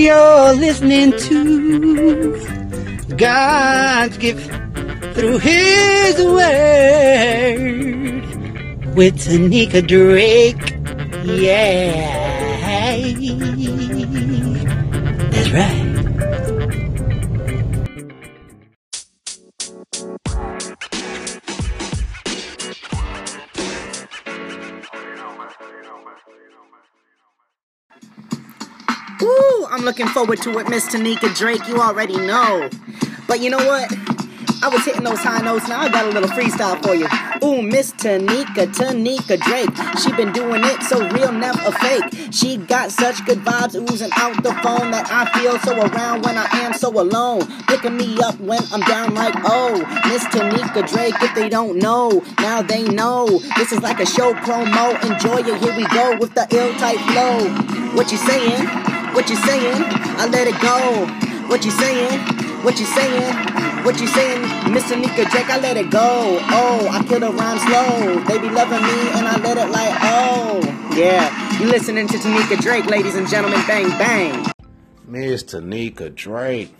You're listening to God's gift through His Word with Tanika Drake. Yeah. Ooh, I'm looking forward to it, Miss Tanika Drake. You already know. But you know what? I was hitting those high notes. Now I got a little freestyle for you. Ooh, Miss Tanika, Tanika Drake. She been doing it so real, never a fake. She got such good vibes oozing out the phone that I feel so around when I am so alone. Picking me up when I'm down like, oh, Miss Tanika Drake. If they don't know, now they know. This is like a show promo. Enjoy it. Here we go with the ill type flow. What you saying? What you saying? I let it go. What you saying? What you saying? What you saying? Miss Tanika Drake, I let it go. Oh, I kill the rhyme slow. They be loving me and I let it like, oh. Yeah, you listening to Tanika Drake, ladies and gentlemen. Bang, bang. Miss Tanika Drake,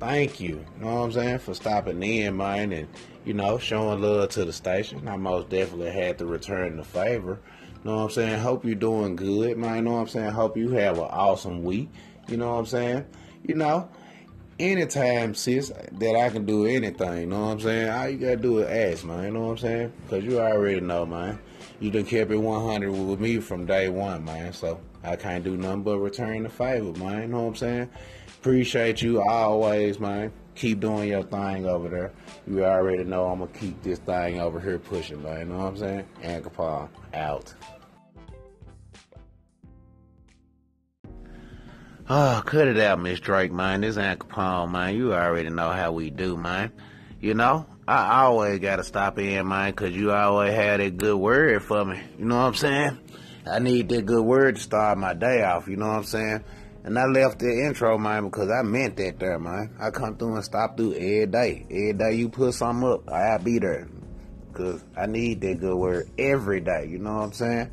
thank you. You know what I'm saying? For stopping in, man, and, you know, showing love to the station. I most definitely had to return the favor. Know what I'm saying? Hope you're doing good, man. You know what I'm saying? Hope you have an awesome week. You know what I'm saying? You know, anytime, sis, that I can do anything, you know what I'm saying? All you gotta do is ask, man. You know what I'm saying? Because you already know, man. You done kept it 100 with me from day one, man. So I can't do nothing but return the favor, man. You know what I'm saying? Appreciate you always, man. Keep doing your thing over there. You already know I'm gonna keep this thing over here pushing, man. You know what I'm saying? Capone out. Oh, cut it out, Miss Drake, man. This ain't Capone, man. You already know how we do, man. You know, I always gotta stop in, man, 'cause you always had that good word for me. You know what I'm saying? I need that good word to start my day off, you know what I'm saying? And I left the intro, man, because I meant that there, man. I come through and stop through every day. Every day you put something up, I'll be there. Because I need that good word every day, you know what I'm saying?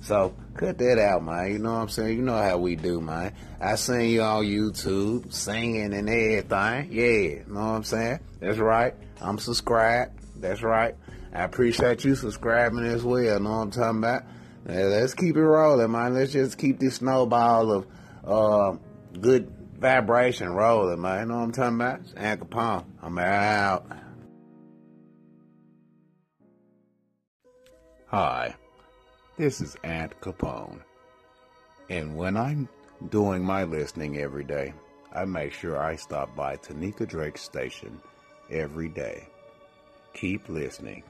So cut that out, man. You know what I'm saying? You know how we do, man. I seen you on YouTube singing and everything. Yeah, you know what I'm saying? That's right. I'm subscribed. That's right. I appreciate you subscribing as well. Know what I'm talking about? Yeah, let's keep it rolling, man. Let's just keep this snowball of uh, good vibration rolling, man. You know what I'm talking about? It's Anchor Capone. I'm out. Hi. This is Aunt Capone. And when I'm doing my listening every day, I make sure I stop by Tanika Drake's station every day. Keep listening.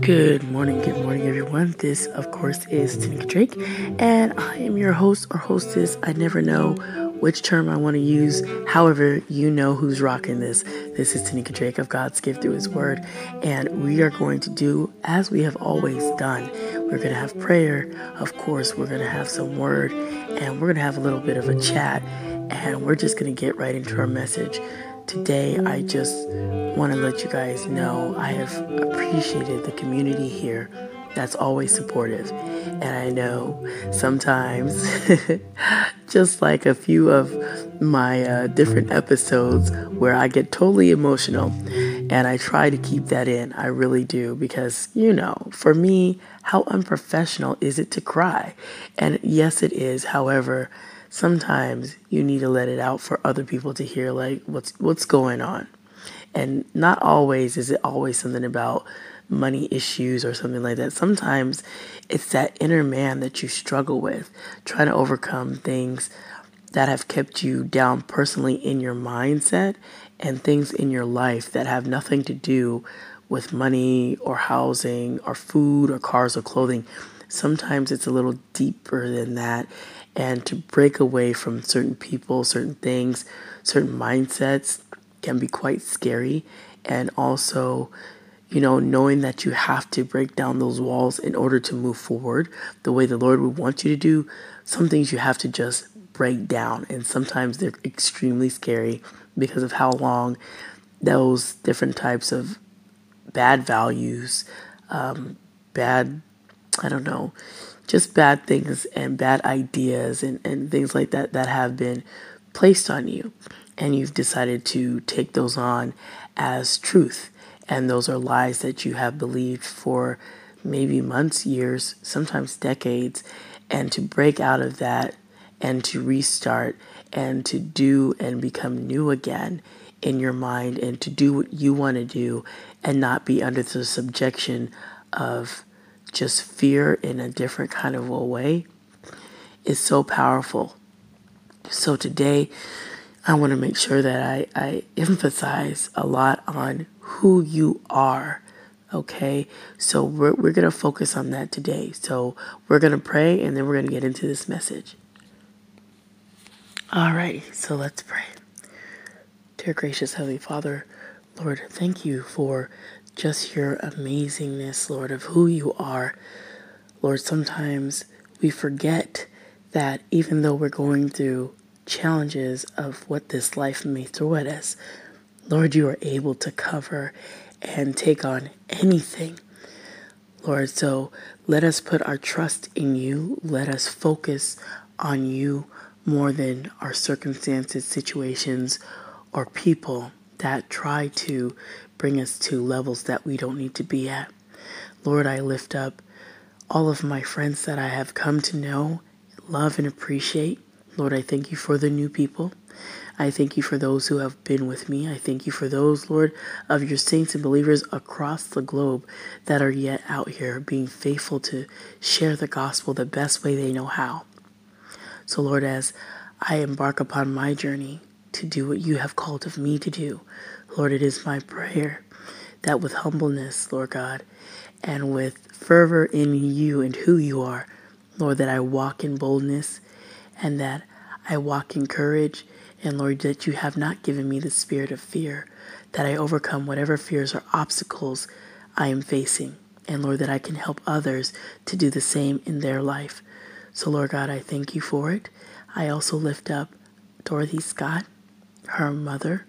Good morning, good morning, everyone. This, of course, is Tanika Drake, and I am your host or hostess. I never know which term I want to use. However, you know who's rocking this. This is Tanika Drake of God's Gift Through His Word, and we are going to do as we have always done. We're going to have prayer, of course, we're going to have some word, and we're going to have a little bit of a chat, and we're just going to get right into our message. Today, I just want to let you guys know I have appreciated the community here that's always supportive. And I know sometimes, just like a few of my uh, different episodes where I get totally emotional, and I try to keep that in. I really do because, you know, for me, how unprofessional is it to cry? And yes, it is. However, sometimes you need to let it out for other people to hear like what's what's going on. And not always is it always something about money issues or something like that. Sometimes it's that inner man that you struggle with, trying to overcome things that have kept you down personally in your mindset and things in your life that have nothing to do with money or housing or food or cars or clothing. Sometimes it's a little deeper than that. And to break away from certain people, certain things, certain mindsets can be quite scary. And also, you know, knowing that you have to break down those walls in order to move forward the way the Lord would want you to do, some things you have to just break down. And sometimes they're extremely scary because of how long those different types of bad values, um, bad, I don't know, just bad things and bad ideas and, and things like that that have been placed on you. And you've decided to take those on as truth. And those are lies that you have believed for maybe months, years, sometimes decades. And to break out of that and to restart and to do and become new again in your mind and to do what you want to do and not be under the subjection of just fear in a different kind of a way is so powerful. So today, I want to make sure that I, I emphasize a lot on who you are. Okay, so we're, we're going to focus on that today. So we're going to pray and then we're going to get into this message. Alrighty, so let's pray. Dear gracious Heavenly Father, Lord, thank you for just your amazingness, Lord, of who you are. Lord, sometimes we forget that even though we're going through challenges of what this life may throw at us, Lord, you are able to cover and take on anything. Lord, so let us put our trust in you. Let us focus on you more than our circumstances, situations, or people that try to bring us to levels that we don't need to be at. Lord, I lift up all of my friends that I have come to know, love, and appreciate. Lord, I thank you for the new people. I thank you for those who have been with me. I thank you for those, Lord, of your saints and believers across the globe that are yet out here being faithful to share the gospel the best way they know how. So, Lord, as I embark upon my journey to do what you have called of me to do, Lord, it is my prayer that with humbleness, Lord God, and with fervor in you and who you are, Lord, that I walk in boldness and that I walk in courage, and Lord, that you have not given me the spirit of fear, that I overcome whatever fears or obstacles I am facing, and Lord, that I can help others to do the same in their life. So, Lord God, I thank you for it. I also lift up Dorothy Scott, her mother.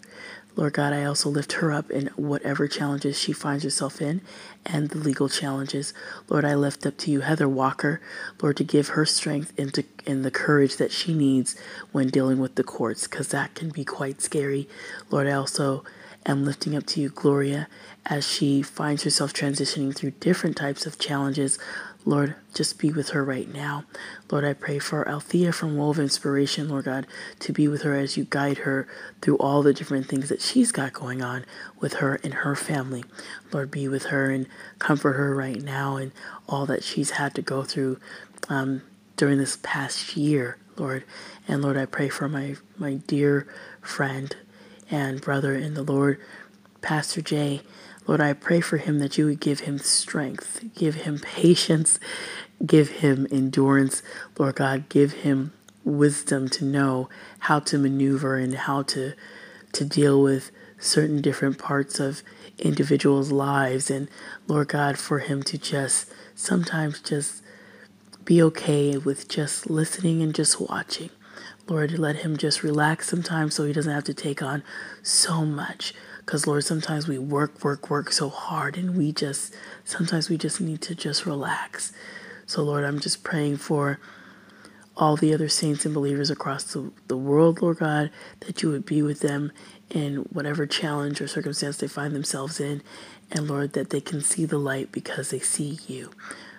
Lord God, I also lift her up in whatever challenges she finds herself in and the legal challenges. Lord, I lift up to you Heather Walker, Lord, to give her strength and, to, and the courage that she needs when dealing with the courts, because that can be quite scary. Lord, I also am lifting up to you Gloria as she finds herself transitioning through different types of challenges. Lord, just be with her right now. Lord, I pray for Althea from Wove Inspiration, Lord God, to be with her as you guide her through all the different things that she's got going on with her and her family. Lord, be with her and comfort her right now and all that she's had to go through um, during this past year, Lord. And Lord, I pray for my, my dear friend and brother in the Lord, Pastor Jay. Lord, I pray for him that you would give him strength, give him patience, give him endurance. Lord God, give him wisdom to know how to maneuver and how to to deal with certain different parts of individuals' lives and Lord God for him to just sometimes just be okay with just listening and just watching. Lord, let him just relax sometimes so he doesn't have to take on so much. Because, Lord, sometimes we work, work, work so hard, and we just, sometimes we just need to just relax. So, Lord, I'm just praying for all the other saints and believers across the, the world, Lord God, that you would be with them in whatever challenge or circumstance they find themselves in. And, Lord, that they can see the light because they see you.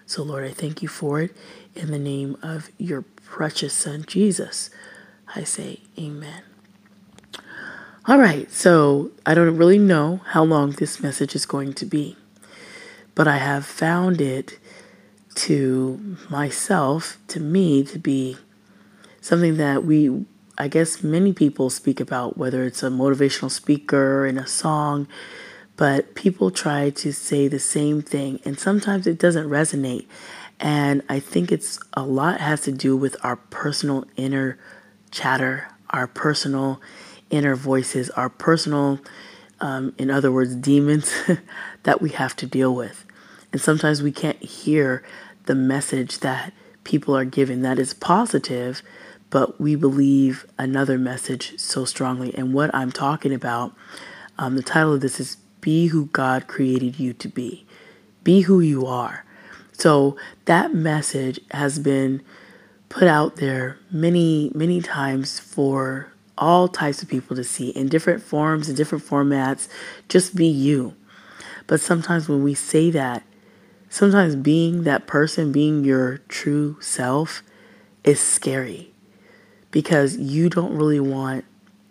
So, Lord, I thank you for it in the name of your precious Son, Jesus, I say amen. All right, so I don't really know how long this message is going to be, but I have found it to myself, to me, to be something that we, I guess, many people speak about, whether it's a motivational speaker in a song, but people try to say the same thing, and sometimes it doesn't resonate. And I think it's a lot has to do with our personal inner chatter, our personal inner voices, our personal, um, in other words, demons that we have to deal with. And sometimes we can't hear the message that people are giving that is positive, but we believe another message so strongly. And what I'm talking about, um, the title of this is Be Who God Created You to Be. Be who you are. So that message has been put out there many, many times for all types of people to see in different forms, and different formats. Just be you. But sometimes when we say that, sometimes being that person, being your true self, is scary because you don't really want,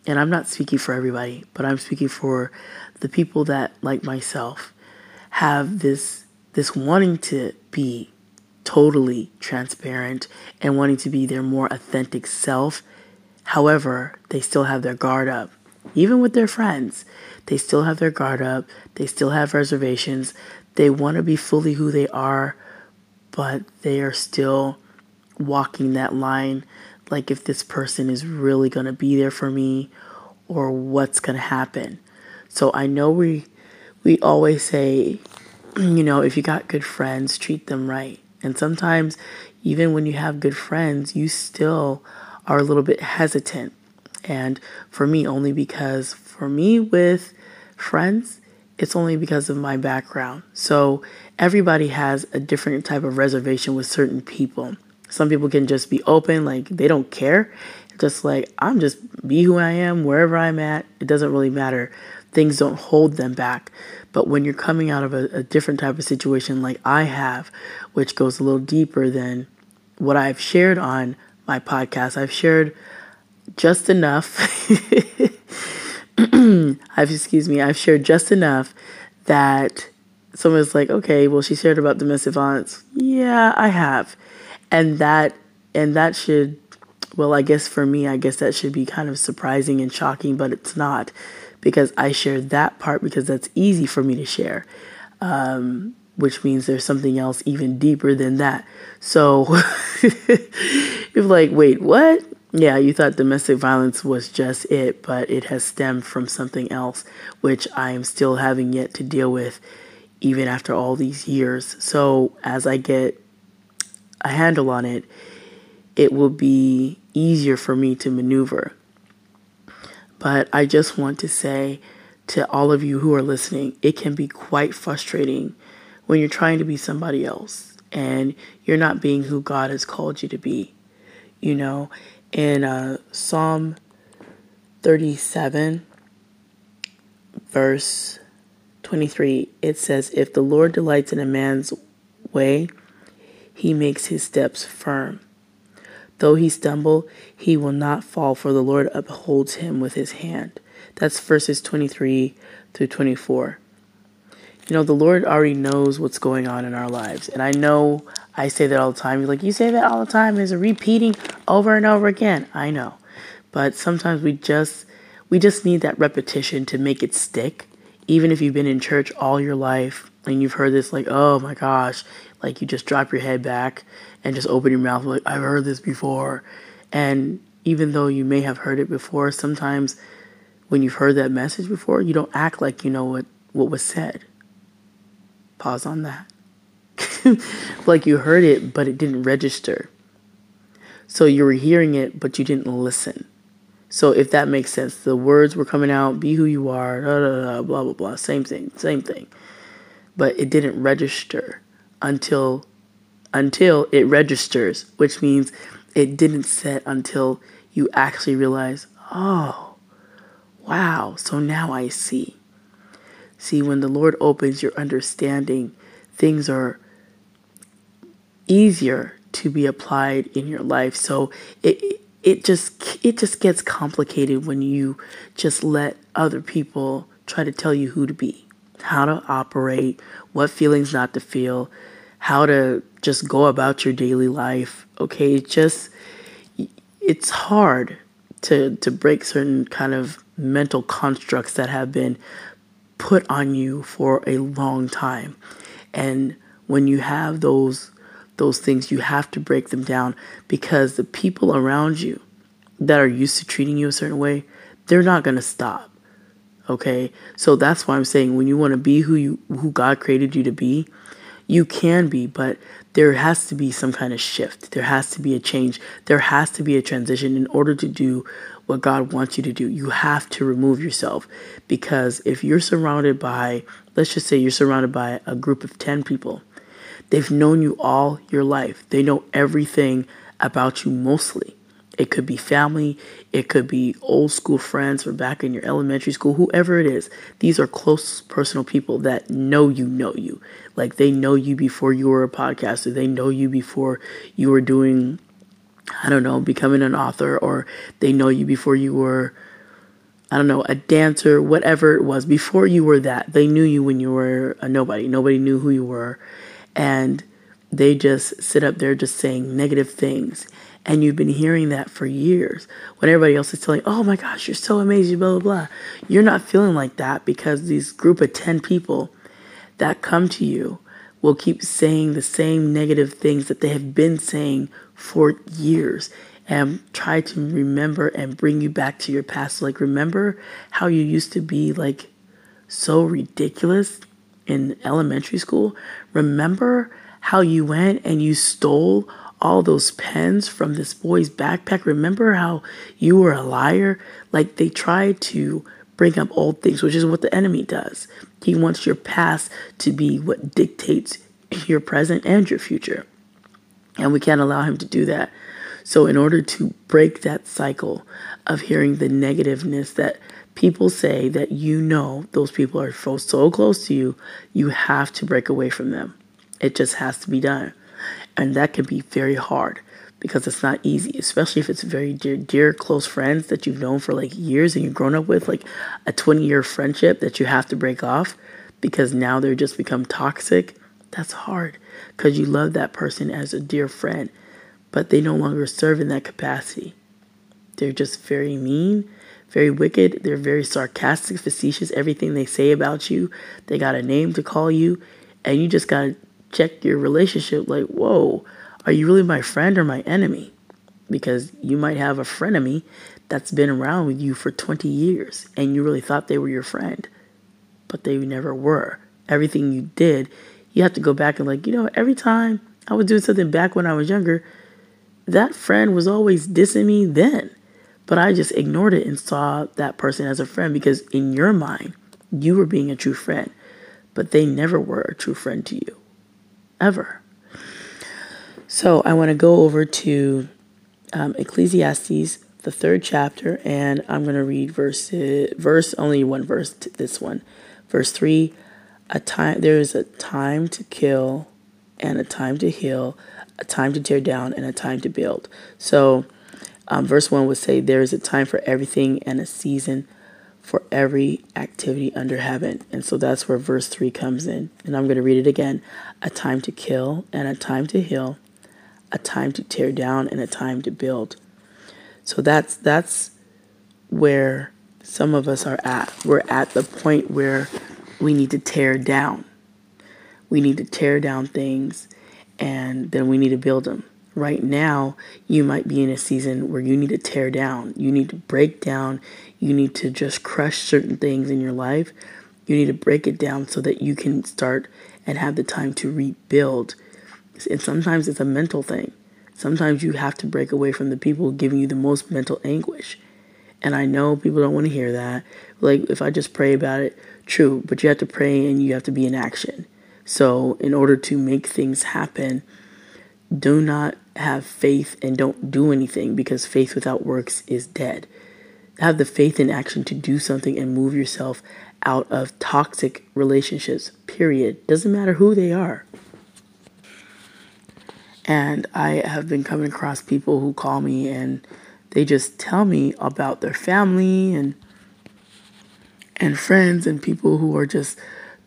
and I'm not speaking for everybody, but I'm speaking for the people that, like myself, have this this wanting to be totally transparent and wanting to be their more authentic self. However, they still have their guard up. Even with their friends, they still have their guard up. They still have reservations. They want to be fully who they are, but they are still walking that line like if this person is really going to be there for me or what's going to happen. So I know we we always say you know, if you got good friends, treat them right. And sometimes, even when you have good friends, you still are a little bit hesitant. And for me, only because for me with friends, it's only because of my background. So everybody has a different type of reservation with certain people. Some people can just be open, like they don't care. Just like I'm just be who I am wherever I'm at. It doesn't really matter. Things don't hold them back. But when you're coming out of a, a different type of situation like I have, which goes a little deeper than what I've shared on my podcast, I've shared just enough. I've excuse me, I've shared just enough that someone's like, okay, well, she shared about domestic violence. Yeah, I have, and that and that should, well, I guess for me, I guess that should be kind of surprising and shocking, but it's not because I share that part because that's easy for me to share, um, which means there's something else even deeper than that. So you're like, wait, what? Yeah, you thought domestic violence was just it, but it has stemmed from something else, which I am still having yet to deal with even after all these years. So as I get a handle on it, it will be easier for me to maneuver. But I just want to say to all of you who are listening, it can be quite frustrating when you're trying to be somebody else and you're not being who God has called you to be. You know, in uh, Psalm 37, verse 23, it says, If the Lord delights in a man's way, he makes his steps firm. Though he stumble, he will not fall, for the Lord upholds him with his hand. That's verses 23 through 24. You know, the Lord already knows what's going on in our lives. And I know I say that all the time. You're like, you say that all the time. Is repeating over and over again. I know. But sometimes we just we just need that repetition to make it stick. Even if you've been in church all your life and you've heard this like, oh my gosh, like you just drop your head back and just open your mouth like I've heard this before. And even though you may have heard it before, sometimes when you've heard that message before, you don't act like you know what, what was said. Pause on that. like you heard it, but it didn't register. So you were hearing it, but you didn't listen. So if that makes sense, the words were coming out, be who you are, da, da, blah, blah, blah, same thing, same thing. But it didn't register until until it registers, which means it didn't set until you actually realize, oh, wow, so now I see. See, when the Lord opens your understanding, things are easier to be applied in your life. So it it just it just gets complicated when you just let other people try to tell you who to be, how to operate, what feelings not to feel, how to just go about your daily life. Okay, it just it's hard to to break certain kind of mental constructs that have been put on you for a long time. And when you have those those things, you have to break them down because the people around you that are used to treating you a certain way, they're not going to stop. Okay? So that's why I'm saying when you want to be who you who God created you to be, you can be, but there has to be some kind of shift. There has to be a change. There has to be a transition in order to do what God wants you to do. You have to remove yourself because if you're surrounded by, let's just say you're surrounded by a group of 10 people, they've known you all your life. They know everything about you mostly. It could be family, it could be old school friends from back in your elementary school, whoever it is. These are close personal people that know you know you. Like they know you before you were a podcaster, they know you before you were doing I don't know, becoming an author or they know you before you were I don't know, a dancer, whatever it was. Before you were that, they knew you when you were a nobody. Nobody knew who you were. And they just sit up there just saying negative things and you've been hearing that for years when everybody else is telling oh my gosh you're so amazing blah blah blah. You're not feeling like that because these group of 10 people that come to you will keep saying the same negative things that they have been saying for years and try to remember and bring you back to your past. Like remember how you used to be like so ridiculous in elementary school? Remember how you went and you stole all those pens from this boy's backpack. Remember how you were a liar? Like they try to bring up old things, which is what the enemy does. He wants your past to be what dictates your present and your future. And we can't allow him to do that. So, in order to break that cycle of hearing the negativeness that people say that you know those people are so close to you, you have to break away from them. It just has to be done. And that can be very hard because it's not easy, especially if it's very dear, dear, close friends that you've known for like years and you've grown up with, like a 20 year friendship that you have to break off because now they're just become toxic. That's hard because you love that person as a dear friend, but they no longer serve in that capacity. They're just very mean, very wicked. They're very sarcastic, facetious. Everything they say about you, they got a name to call you, and you just got to check your relationship like, whoa, are you really my friend or my enemy? Because you might have a frenemy that's been around with you for 20 years and you really thought they were your friend, but they never were. Everything you did, you have to go back and, like, you know, every time I was doing something back when I was younger, that friend was always dissing me then. But I just ignored it and saw that person as a friend because in your mind, you were being a true friend, but they never were a true friend to you ever. So I want to go over to um, Ecclesiastes, the third chapter, and I'm going to read verse verse only one verse. This one, verse three. A time there is a time to kill, and a time to heal, a time to tear down, and a time to build. So, um, verse one would say there is a time for everything and a season for every activity under heaven. And so that's where verse 3 comes in. And I'm going to read it again a time to kill and a time to heal, a time to tear down and a time to build. So that's that's where some of us are at. We're at the point where we need to tear down. We need to tear down things and then we need to build them right now you might be in a season where you need to tear down. You need to break down. You need to just crush certain things in your life. You need to break it down so that you can start and have the time to rebuild. And sometimes it's a mental thing. Sometimes you have to break away from the people giving you the most mental anguish. And I know people don't want to hear that. Like, if I just pray about it, true, but you have to pray and you have to be in action. So, in order to make things happen, do not have faith and don't do anything because faith without works is dead. Have the faith in action to do something and move yourself out of toxic relationships, period. Doesn't matter who they are. And I have been coming across people who call me and they just tell me about their family and and friends and people who are just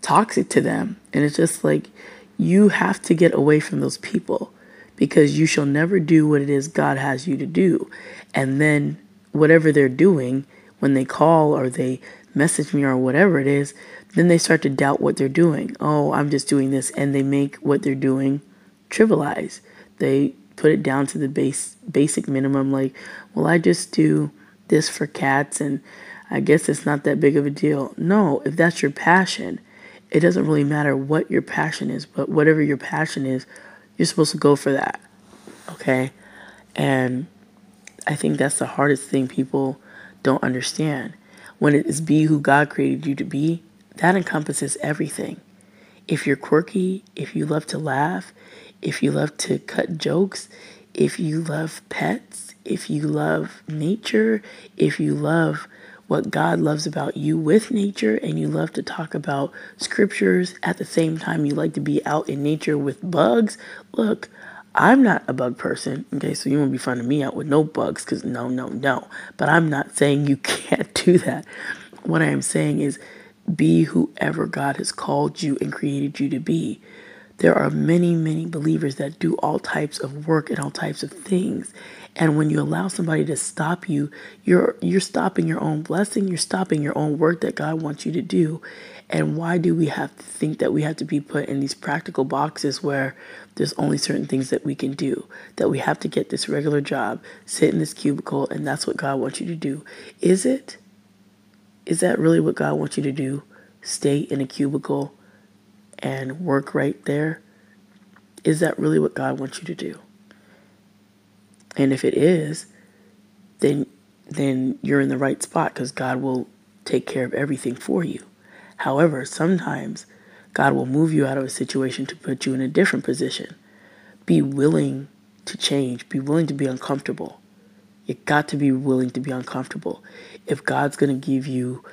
toxic to them. And it's just like you have to get away from those people because you shall never do what it is God has you to do. And then whatever they're doing, when they call or they message me or whatever it is, then they start to doubt what they're doing. Oh, I'm just doing this. And they make what they're doing trivialize. They put it down to the base basic minimum like, well, I just do this for cats and I guess it's not that big of a deal. No, if that's your passion, it doesn't really matter what your passion is, but whatever your passion is, you're supposed to go for that. Okay? And I think that's the hardest thing people don't understand. When it is be who God created you to be, that encompasses everything. If you're quirky, if you love to laugh, if you love to cut jokes, if you love pets, if you love nature, if you love what God loves about you with nature and you love to talk about scriptures at the same time you like to be out in nature with bugs, look, I'm not a bug person. Okay, so you won't be finding me out with no bugs because no, no, no. But I'm not saying you can't do that. What I am saying is be whoever God has called you and created you to be. There are many, many believers that do all types of work and all types of things. And when you allow somebody to stop you, you're you're stopping your own blessing, you're stopping your own work that God wants you to do. And why do we have to think that we have to be put in these practical boxes where there's only certain things that we can do? That we have to get this regular job, sit in this cubicle, and that's what God wants you to do. Is it? Is that really what God wants you to do? Stay in a cubicle and work right there? Is that really what God wants you to do? And if it is, then then you're in the right spot because God will take care of everything for you. However, sometimes God will move you out of a situation to put you in a different position. Be willing to change, be willing to be uncomfortable. You got to be willing to be uncomfortable. If God's going to give you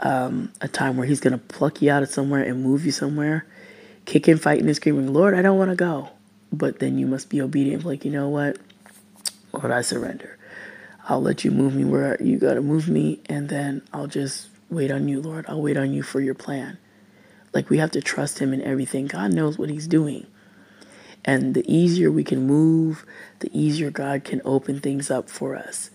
um, a time where He's going to pluck you out of somewhere and move you somewhere, kicking, fighting, and screaming, Lord, I don't want to go. But then you must be obedient. Like, you know what? Lord, I surrender. I'll let you move me where you got to move me, and then I'll just wait on you, Lord. I'll wait on you for your plan. Like we have to trust him in everything. God knows what he's doing. And the easier we can move, the easier God can open things up for us.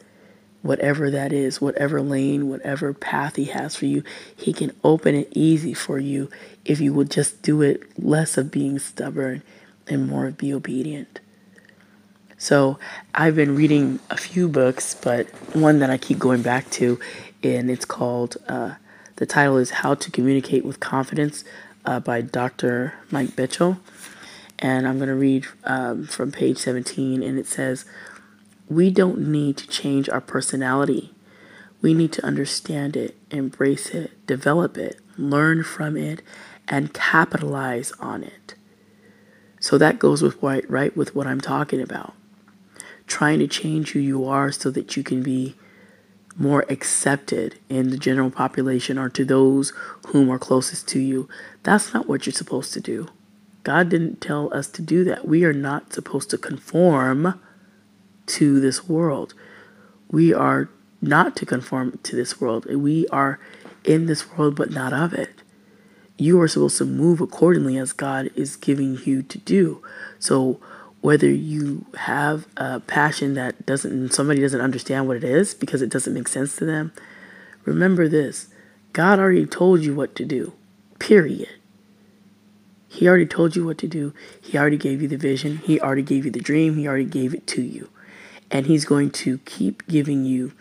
Whatever that is, whatever lane, whatever path he has for you, he can open it easy for you if you would just do it less of being stubborn and more of be obedient. So I've been reading a few books, but one that I keep going back to and it's called, uh, the title is How to Communicate with Confidence uh, by Dr. Mike Bechtle. And I'm going to read um, from page 17, and it says, We don't need to change our personality. We need to understand it, embrace it, develop it, learn from it, and capitalize on it. So that goes with right, right with what I'm talking about. Trying to change who you are so that you can be more accepted in the general population or to those whom are closest to you. That's not what you're supposed to do. God didn't tell us to do that. We are not supposed to conform to this world. We are not to conform to this world. We are in this world, but not of it. You are supposed to move accordingly as God is giving you to do. So, whether you have a passion that doesn't somebody doesn't understand what it is because it doesn't make sense to them remember this god already told you what to do period he already told you what to do he already gave you the vision he already gave you the dream he already gave it to you and he's going to keep giving you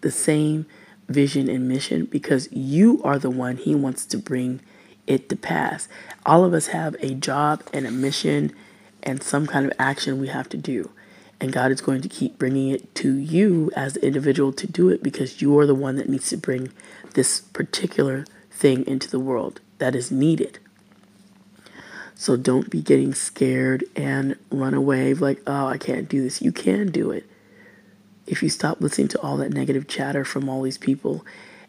the same vision and mission because you are the one he wants to bring it to pass all of us have a job and a mission and some kind of action we have to do. And God is going to keep bringing it to you as the individual to do it because you are the one that needs to bring this particular thing into the world that is needed. So don't be getting scared and run away like, oh, I can't do this. You can do it. If you stop listening to all that negative chatter from all these people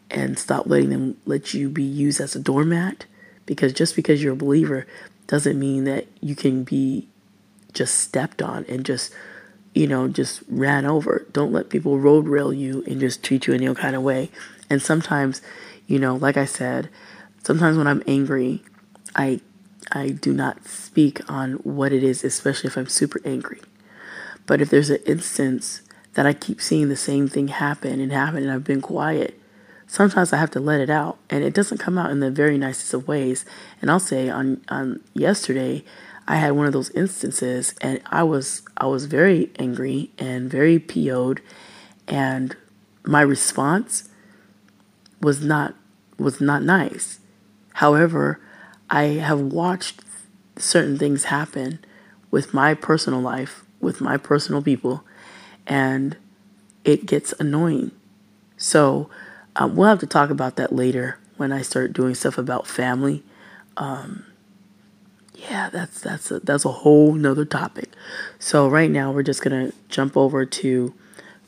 and stop letting them let you be used as a doormat, because just because you're a believer doesn't mean that you can be just stepped on and just you know, just ran over. Don't let people road rail you and just treat you in any kind of way. And sometimes, you know, like I said, sometimes when I'm angry, I I do not speak on what it is, especially if I'm super angry. But if there's an instance that I keep seeing the same thing happen and happen and I've been quiet, sometimes I have to let it out. And it doesn't come out in the very nicest of ways. And I'll say on, on yesterday, I had one of those instances and I was I was very angry and very PO'd and my response was not was not nice. However, I have watched certain things happen with my personal life, with my personal people, and it gets annoying. So um, we'll have to talk about that later when I start doing stuff about family. Um, yeah, that's that's a, that's a whole nother topic. So right now we're just gonna jump over to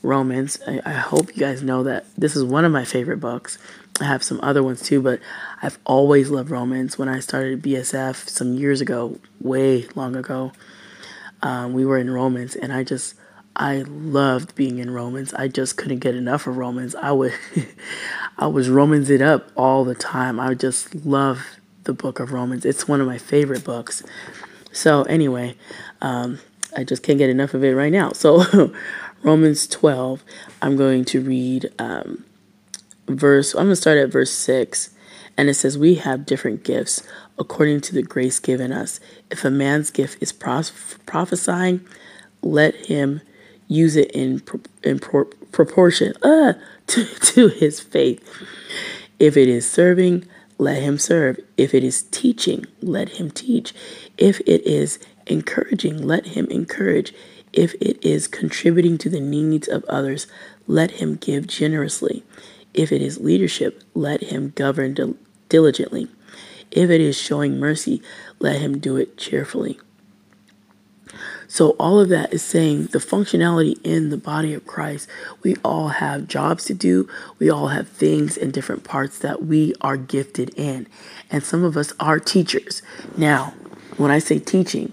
Romans. I, I hope you guys know that this is one of my favorite books. I have some other ones too, but I've always loved Romans. When I started BSF some years ago, way long ago, um, we were in Romans, and I just I loved being in Romans. I just couldn't get enough of Romans. I would I was Romans it up all the time. I just love the book of Romans. It's one of my favorite books. So anyway, um, I just can't get enough of it right now. So Romans 12, I'm going to read um, verse, I'm going to start at verse 6. And it says, We have different gifts according to the grace given us. If a man's gift is prophesying, let him use it in, in pro- proportion uh, to, to his faith. If it is serving, let him serve. If it is teaching, let him teach. If it is encouraging, let him encourage. If it is contributing to the needs of others, let him give generously. If it is leadership, let him govern diligently. If it is showing mercy, let him do it cheerfully. So, all of that is saying the functionality in the body of Christ, we all have jobs to do. We all have things in different parts that we are gifted in. And some of us are teachers. Now, when I say teaching,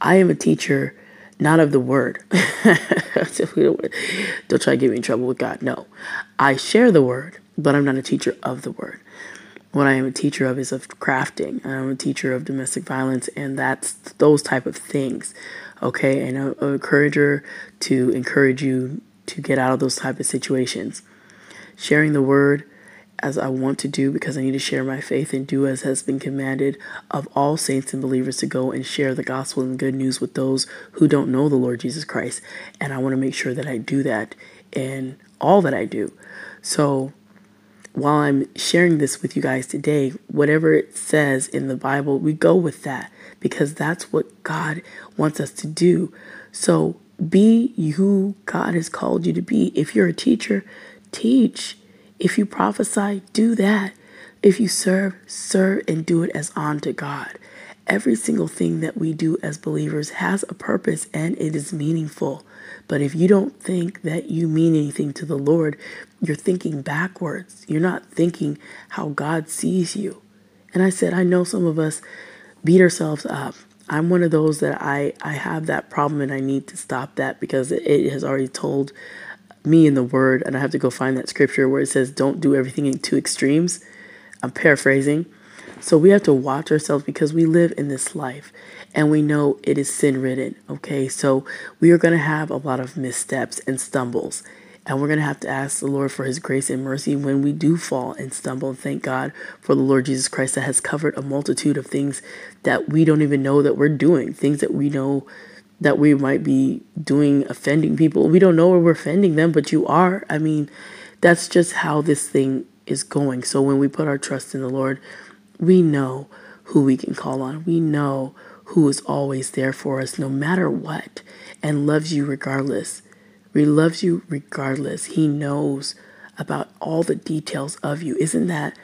I am a teacher not of the word. Don't try to get me in trouble with God. No. I share the word, but I'm not a teacher of the word. What I am a teacher of is of crafting. I'm a teacher of domestic violence, and that's those type of things okay, and a, a encourager to encourage you to get out of those type of situations. Sharing the word as I want to do because I need to share my faith and do as has been commanded of all saints and believers to go and share the gospel and good news with those who don't know the Lord Jesus Christ. And I want to make sure that I do that in all that I do. So while I'm sharing this with you guys today, whatever it says in the Bible, we go with that because that's what God wants us to do. So be who God has called you to be. If you're a teacher, teach. If you prophesy, do that. If you serve, serve and do it as unto God. Every single thing that we do as believers has a purpose and it is meaningful. But if you don't think that you mean anything to the Lord, you're thinking backwards. You're not thinking how God sees you. And I said, I know some of us beat ourselves up. I'm one of those that I, I have that problem and I need to stop that because it, it has already told me in the word, and I have to go find that scripture where it says, Don't do everything in two extremes. I'm paraphrasing. So we have to watch ourselves because we live in this life and we know it is sin ridden. Okay, so we are going to have a lot of missteps and stumbles. And we're going to have to ask the Lord for his grace and mercy when we do fall and stumble. Thank God for the Lord Jesus Christ that has covered a multitude of things that we don't even know that we're doing, things that we know that we might be doing offending people. We don't know where we're offending them, but you are. I mean, that's just how this thing is going. So when we put our trust in the Lord, we know who we can call on. We know who is always there for us no matter what and loves you regardless. He loves you regardless. He knows about all the details of you. Isn't that?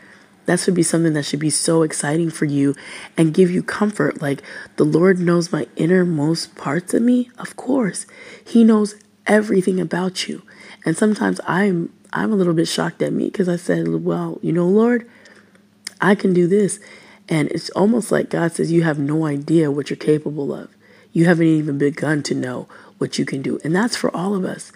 That should be something that should be so exciting for you and give you comfort. Like, the Lord knows my innermost parts of me. Of course, He knows everything about you. And sometimes I'm I'm a little bit shocked at me because I said, "Well, you know, Lord, I can do this." And it's almost like God says, You have no idea what you're capable of. You haven't even begun to know what you can do. And that's for all of us.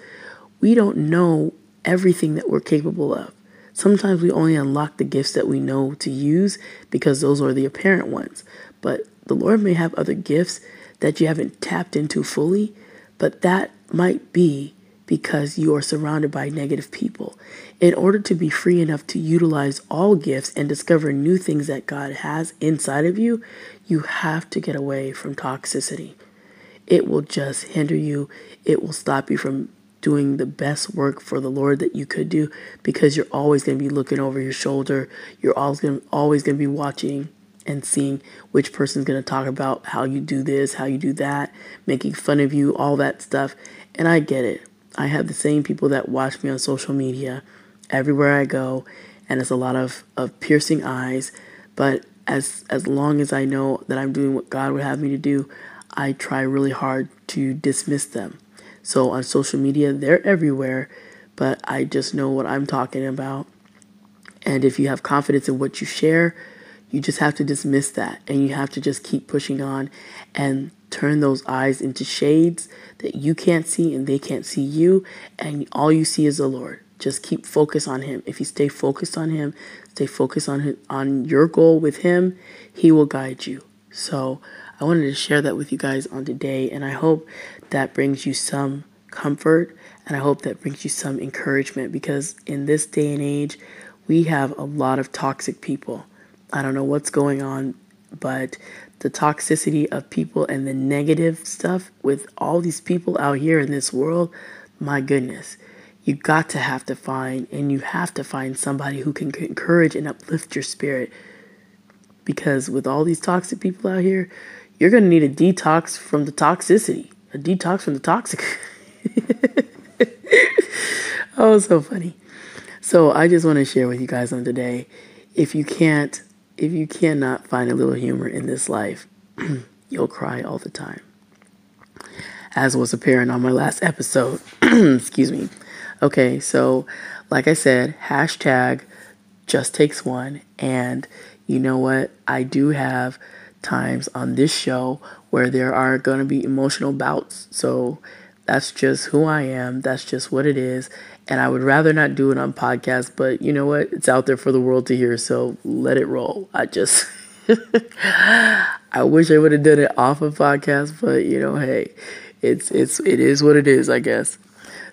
We don't know everything that we're capable of. Sometimes we only unlock the gifts that we know to use because those are the apparent ones. But the Lord may have other gifts that you haven't tapped into fully, but that might be because you are surrounded by negative people. In order to be free enough to utilize all gifts and discover new things that God has inside of you, you have to get away from toxicity. It will just hinder you, it will stop you from doing the best work for the Lord that you could do because you're always going to be looking over your shoulder. You're always going to, always going to be watching and seeing which person's going to talk about how you do this, how you do that, making fun of you, all that stuff. And I get it. I have the same people that watch me on social media everywhere I go, and it's a lot of, of piercing eyes. But as as long as I know that I'm doing what God would have me to do, I try really hard to dismiss them. So on social media, they're everywhere, but I just know what I'm talking about. And if you have confidence in what you share, you just have to dismiss that and you have to just keep pushing on and turn those eyes into shades that you can't see and they can't see you and all you see is the Lord. Just keep focus on him. If you stay focused on him, stay focused on on your goal with him, he will guide you. So, I wanted to share that with you guys on today and I hope that brings you some comfort and I hope that brings you some encouragement because in this day and age, we have a lot of toxic people. I don't know what's going on, but the toxicity of people and the negative stuff with all these people out here in this world, my goodness, you got to have to find and you have to find somebody who can encourage and uplift your spirit. Because with all these toxic people out here, you're going to need a detox from the toxicity, a detox from the toxic. oh, so funny. So I just want to share with you guys on today. If you can't if you cannot find a little humor in this life, you'll cry all the time. As was apparent on my last episode. Excuse me. Okay, so like I said, hashtag just takes one. And you know what? I do have times on this show where there are going to be emotional bouts. So that's just who I am. That's just what it is and I would rather not do it on podcast, but you know what? It's out there for the world to hear, so let it roll. I just I wish I would have done it off of podcast, but you know, hey, it's it's it is what it is, I guess.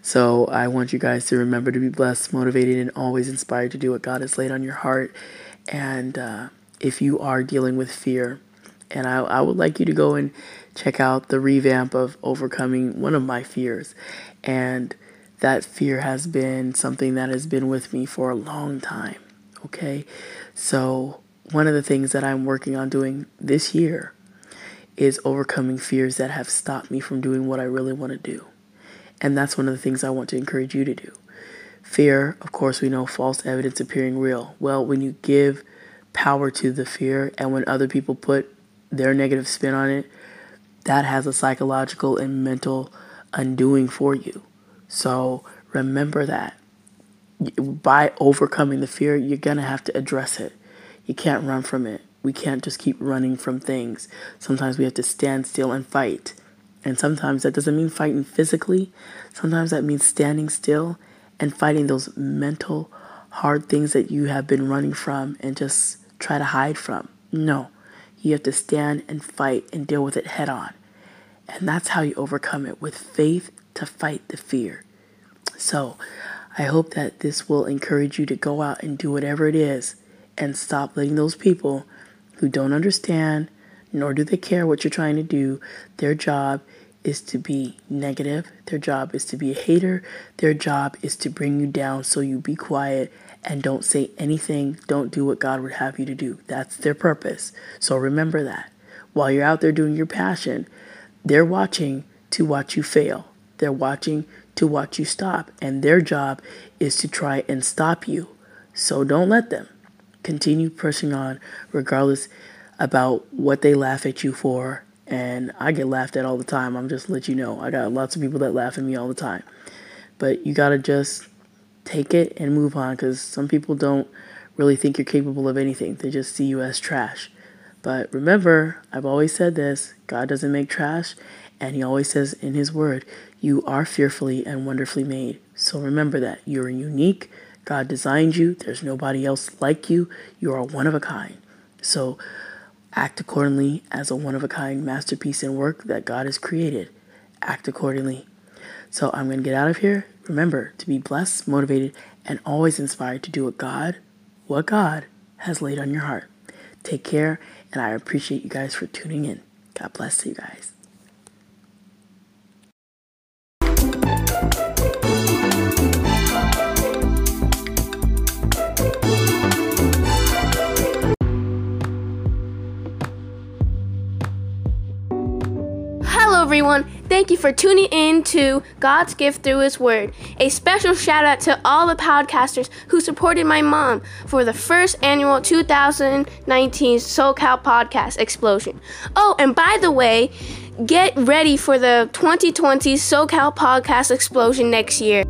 So I want you guys to remember to be blessed, motivated, and always inspired to do what God has laid on your heart. And uh, if you are dealing with fear, and I, I would like you to go and check out the revamp of overcoming one of my fears, and that fear has been something that has been with me for a long time. Okay. So, one of the things that I'm working on doing this year is overcoming fears that have stopped me from doing what I really want to do. And that's one of the things I want to encourage you to do. Fear, of course, we know false evidence appearing real. Well, when you give power to the fear and when other people put their negative spin on it, that has a psychological and mental undoing for you. So remember that. By overcoming the fear, you're going to have to address it. You can't run from it. We can't just keep running from things. Sometimes we have to stand still and fight. And sometimes that doesn't mean fighting physically. Sometimes that means standing still and fighting those mental, hard things that you have been running from and just try to hide from. No, you have to stand and fight and deal with it head on. And that's how you overcome it with faith to fight the fear. So I hope that this will encourage you to go out and do whatever it is and stop letting those people who don't understand nor do they care what you're trying to do, their job is to be negative. Their job is to be a hater. Their job is to bring you down so you be quiet and don't say anything. Don't do what God would have you to do. That's their purpose. So remember that. While you're out there doing your passion, they're watching to watch you fail. They're watching to watch you stop, and their job is to try and stop you. So don't let them. Continue pushing on, regardless about what they laugh at you for. And I get laughed at all the time. I'm just let you know. I got lots of people that laugh at me all the time. But you gotta just take it and move on because some people don't really think you're capable of anything. They just see you as trash. But remember, I've always said this God doesn't make trash, and He always says in His Word, You are fearfully and wonderfully made. So remember that you're unique. God designed you. There's nobody else like you. You are one of a kind. So act accordingly as a one of a kind masterpiece and work that God has created. Act accordingly. So I'm going to get out of here. Remember to be blessed, motivated, and always inspired to do what God, what God has laid on your heart. Take care, and I appreciate you guys for tuning in. God bless you guys. Hello, everyone. Thank you for tuning in to God's Gift Through His Word. A special shout out to all the podcasters who supported my mom for the first annual 2019 SoCal Podcast Explosion. Oh, and by the way, get ready for the 2020 SoCal Podcast Explosion next year.